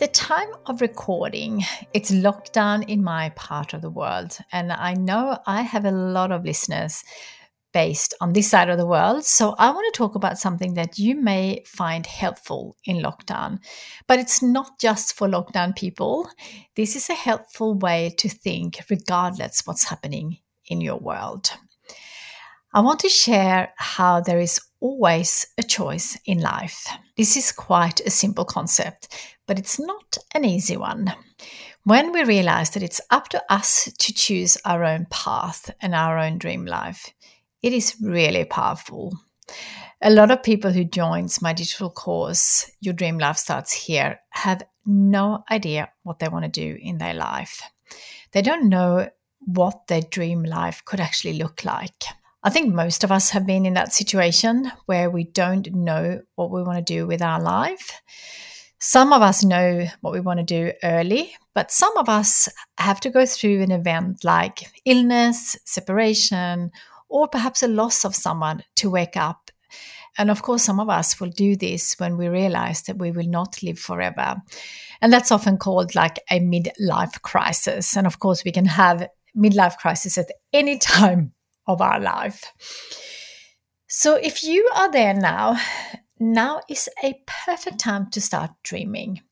The time of recording, it's lockdown in my part of the world, and I know I have a lot of listeners based on this side of the world. So I want to talk about something that you may find helpful in lockdown. But it's not just for lockdown people. This is a helpful way to think regardless what's happening in your world. I want to share how there is always a choice in life. This is quite a simple concept, but it's not an easy one. When we realize that it's up to us to choose our own path and our own dream life, it is really powerful. A lot of people who joins my digital course, Your Dream Life Starts Here, have no idea what they want to do in their life. They don't know what their dream life could actually look like. I think most of us have been in that situation where we don't know what we want to do with our life. Some of us know what we want to do early, but some of us have to go through an event like illness, separation, or perhaps a loss of someone to wake up. And of course, some of us will do this when we realize that we will not live forever. And that's often called like a midlife crisis. And of course, we can have midlife crisis at any time of our life. So if you are there now, now is a perfect time to start dreaming.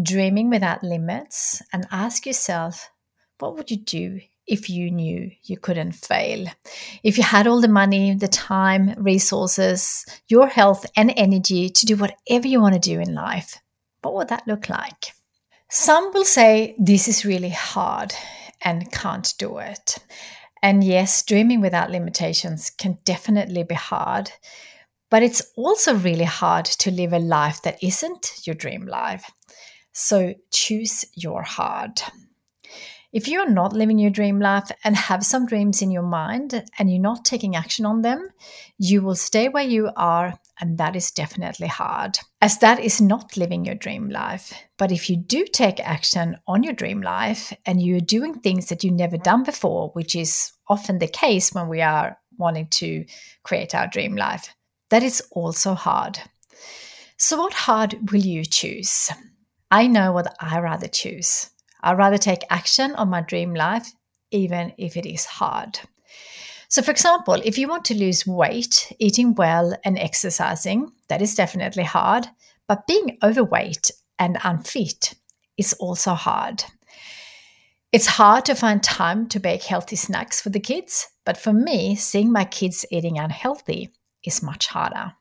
Dreaming without limits and ask yourself, what would you do if you knew you couldn't fail? If you had all the money, the time, resources, your health, and energy to do whatever you want to do in life, what would that look like? Some will say this is really hard and can't do it. And yes, dreaming without limitations can definitely be hard, but it's also really hard to live a life that isn't your dream life. So choose your hard. If you're not living your dream life and have some dreams in your mind and you're not taking action on them, you will stay where you are, and that is definitely hard, as that is not living your dream life. But if you do take action on your dream life and you're doing things that you've never done before, which is often the case when we are wanting to create our dream life, that is also hard. So, what hard will you choose? I know what I rather choose. I'd rather take action on my dream life, even if it is hard. So, for example, if you want to lose weight, eating well and exercising, that is definitely hard. But being overweight and unfit is also hard. It's hard to find time to bake healthy snacks for the kids, but for me, seeing my kids eating unhealthy is much harder.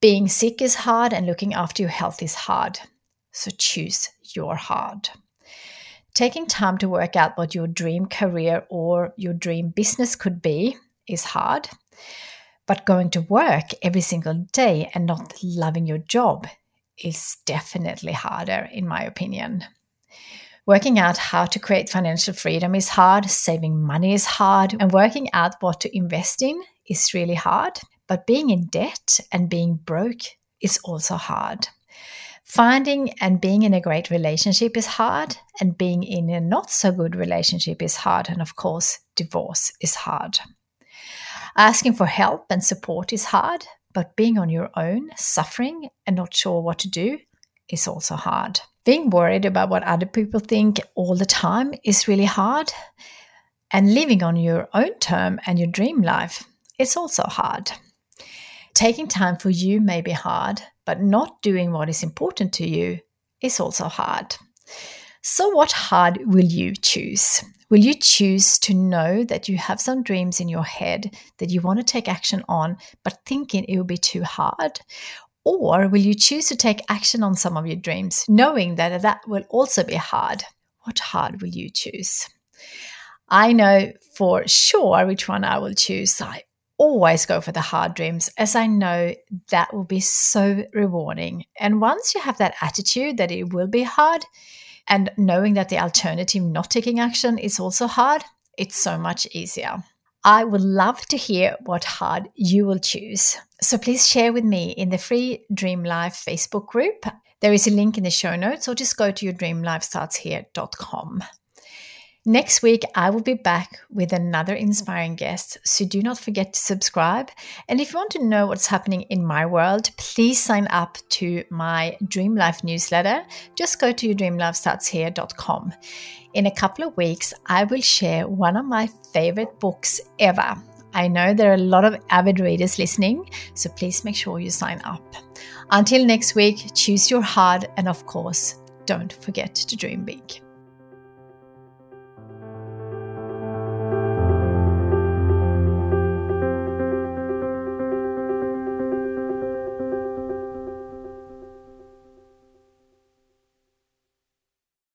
Being sick is hard and looking after your health is hard. So choose your hard. Taking time to work out what your dream career or your dream business could be is hard. But going to work every single day and not loving your job is definitely harder, in my opinion. Working out how to create financial freedom is hard, saving money is hard, and working out what to invest in is really hard. But being in debt and being broke is also hard. Finding and being in a great relationship is hard, and being in a not so good relationship is hard, and of course, divorce is hard. Asking for help and support is hard, but being on your own, suffering, and not sure what to do is also hard. Being worried about what other people think all the time is really hard. And living on your own term and your dream life is also hard. Taking time for you may be hard, but not doing what is important to you is also hard. So, what hard will you choose? Will you choose to know that you have some dreams in your head that you want to take action on, but thinking it will be too hard? Or will you choose to take action on some of your dreams, knowing that that will also be hard? What hard will you choose? I know for sure which one I will choose. I always go for the hard dreams as I know that will be so rewarding. And once you have that attitude that it will be hard, and knowing that the alternative, not taking action, is also hard, it's so much easier. I would love to hear what hard you will choose. So please share with me in the free Dream Life Facebook group. There is a link in the show notes, or just go to your dreamlifestartshere.com. Next week, I will be back with another inspiring guest, so do not forget to subscribe. And if you want to know what's happening in my world, please sign up to my Dream Life newsletter. Just go to yourdreamlifestartshere.com. In a couple of weeks, I will share one of my favorite books ever. I know there are a lot of avid readers listening, so please make sure you sign up. Until next week, choose your heart, and of course, don't forget to dream big.